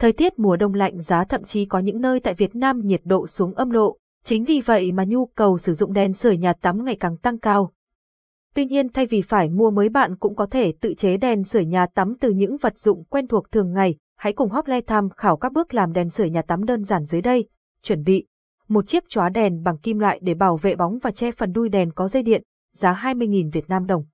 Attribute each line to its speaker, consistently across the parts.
Speaker 1: Thời tiết mùa đông lạnh giá thậm chí có những nơi tại Việt Nam nhiệt độ xuống âm độ, chính vì vậy mà nhu cầu sử dụng đèn sưởi nhà tắm ngày càng tăng cao. Tuy nhiên thay vì phải mua mới bạn cũng có thể tự chế đèn sưởi nhà tắm từ những vật dụng quen thuộc thường ngày. Hãy cùng Hople tham khảo các bước làm đèn sưởi nhà tắm đơn giản dưới đây. Chuẩn bị một chiếc chóa đèn bằng kim loại để bảo vệ bóng và che phần đuôi đèn có dây điện, giá 20.000 Việt Nam đồng.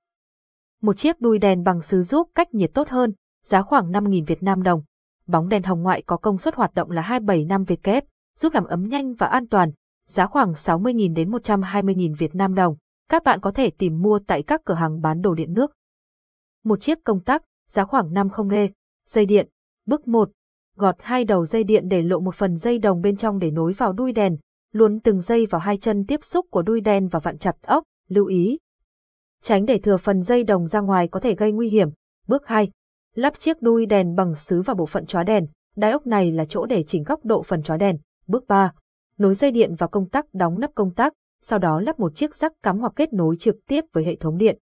Speaker 1: Một chiếc đuôi đèn bằng sứ giúp cách nhiệt tốt hơn, giá khoảng 5.000 Việt Nam đồng. Bóng đèn hồng ngoại có công suất hoạt động là 275 W, giúp làm ấm nhanh và an toàn, giá khoảng 60.000 đến 120.000 Việt Nam đồng. Các bạn có thể tìm mua tại các cửa hàng bán đồ điện nước. Một chiếc công tắc, giá khoảng 50 lê. Dây điện. Bước 1. Gọt hai đầu dây điện để lộ một phần dây đồng bên trong để nối vào đuôi đèn. Luồn từng dây vào hai chân tiếp xúc của đuôi đèn và vặn chặt ốc. Lưu ý. Tránh để thừa phần dây đồng ra ngoài có thể gây nguy hiểm. Bước 2. Lắp chiếc đuôi đèn bằng sứ và bộ phận chóa đèn. đai ốc này là chỗ để chỉnh góc độ phần chóa đèn. Bước 3. Nối dây điện vào công tắc đóng nắp công tắc, sau đó lắp một chiếc rắc cắm hoặc kết nối trực tiếp với hệ thống điện.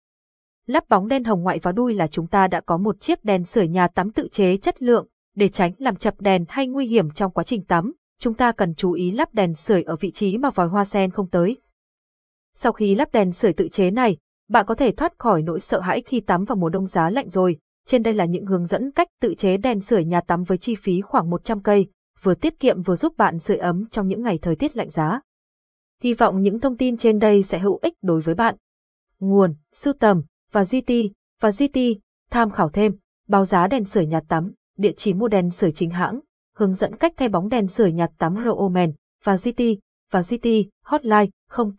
Speaker 1: Lắp bóng đen hồng ngoại vào đuôi là chúng ta đã có một chiếc đèn sưởi nhà tắm tự chế chất lượng, để tránh làm chập đèn hay nguy hiểm trong quá trình tắm, chúng ta cần chú ý lắp đèn sưởi ở vị trí mà vòi hoa sen không tới. Sau khi lắp đèn sưởi tự chế này, bạn có thể thoát khỏi nỗi sợ hãi khi tắm vào mùa đông giá lạnh rồi. Trên đây là những hướng dẫn cách tự chế đèn sưởi nhà tắm với chi phí khoảng 100 cây, vừa tiết kiệm vừa giúp bạn sưởi ấm trong những ngày thời tiết lạnh giá. Hy vọng những thông tin trên đây sẽ hữu ích đối với bạn. Nguồn, sưu tầm, và GT, và GT, tham khảo thêm, báo giá đèn sưởi nhà tắm, địa chỉ mua đèn sưởi chính hãng, hướng dẫn cách thay bóng đèn sưởi nhà tắm Roomen, và GT, và GT, hotline 08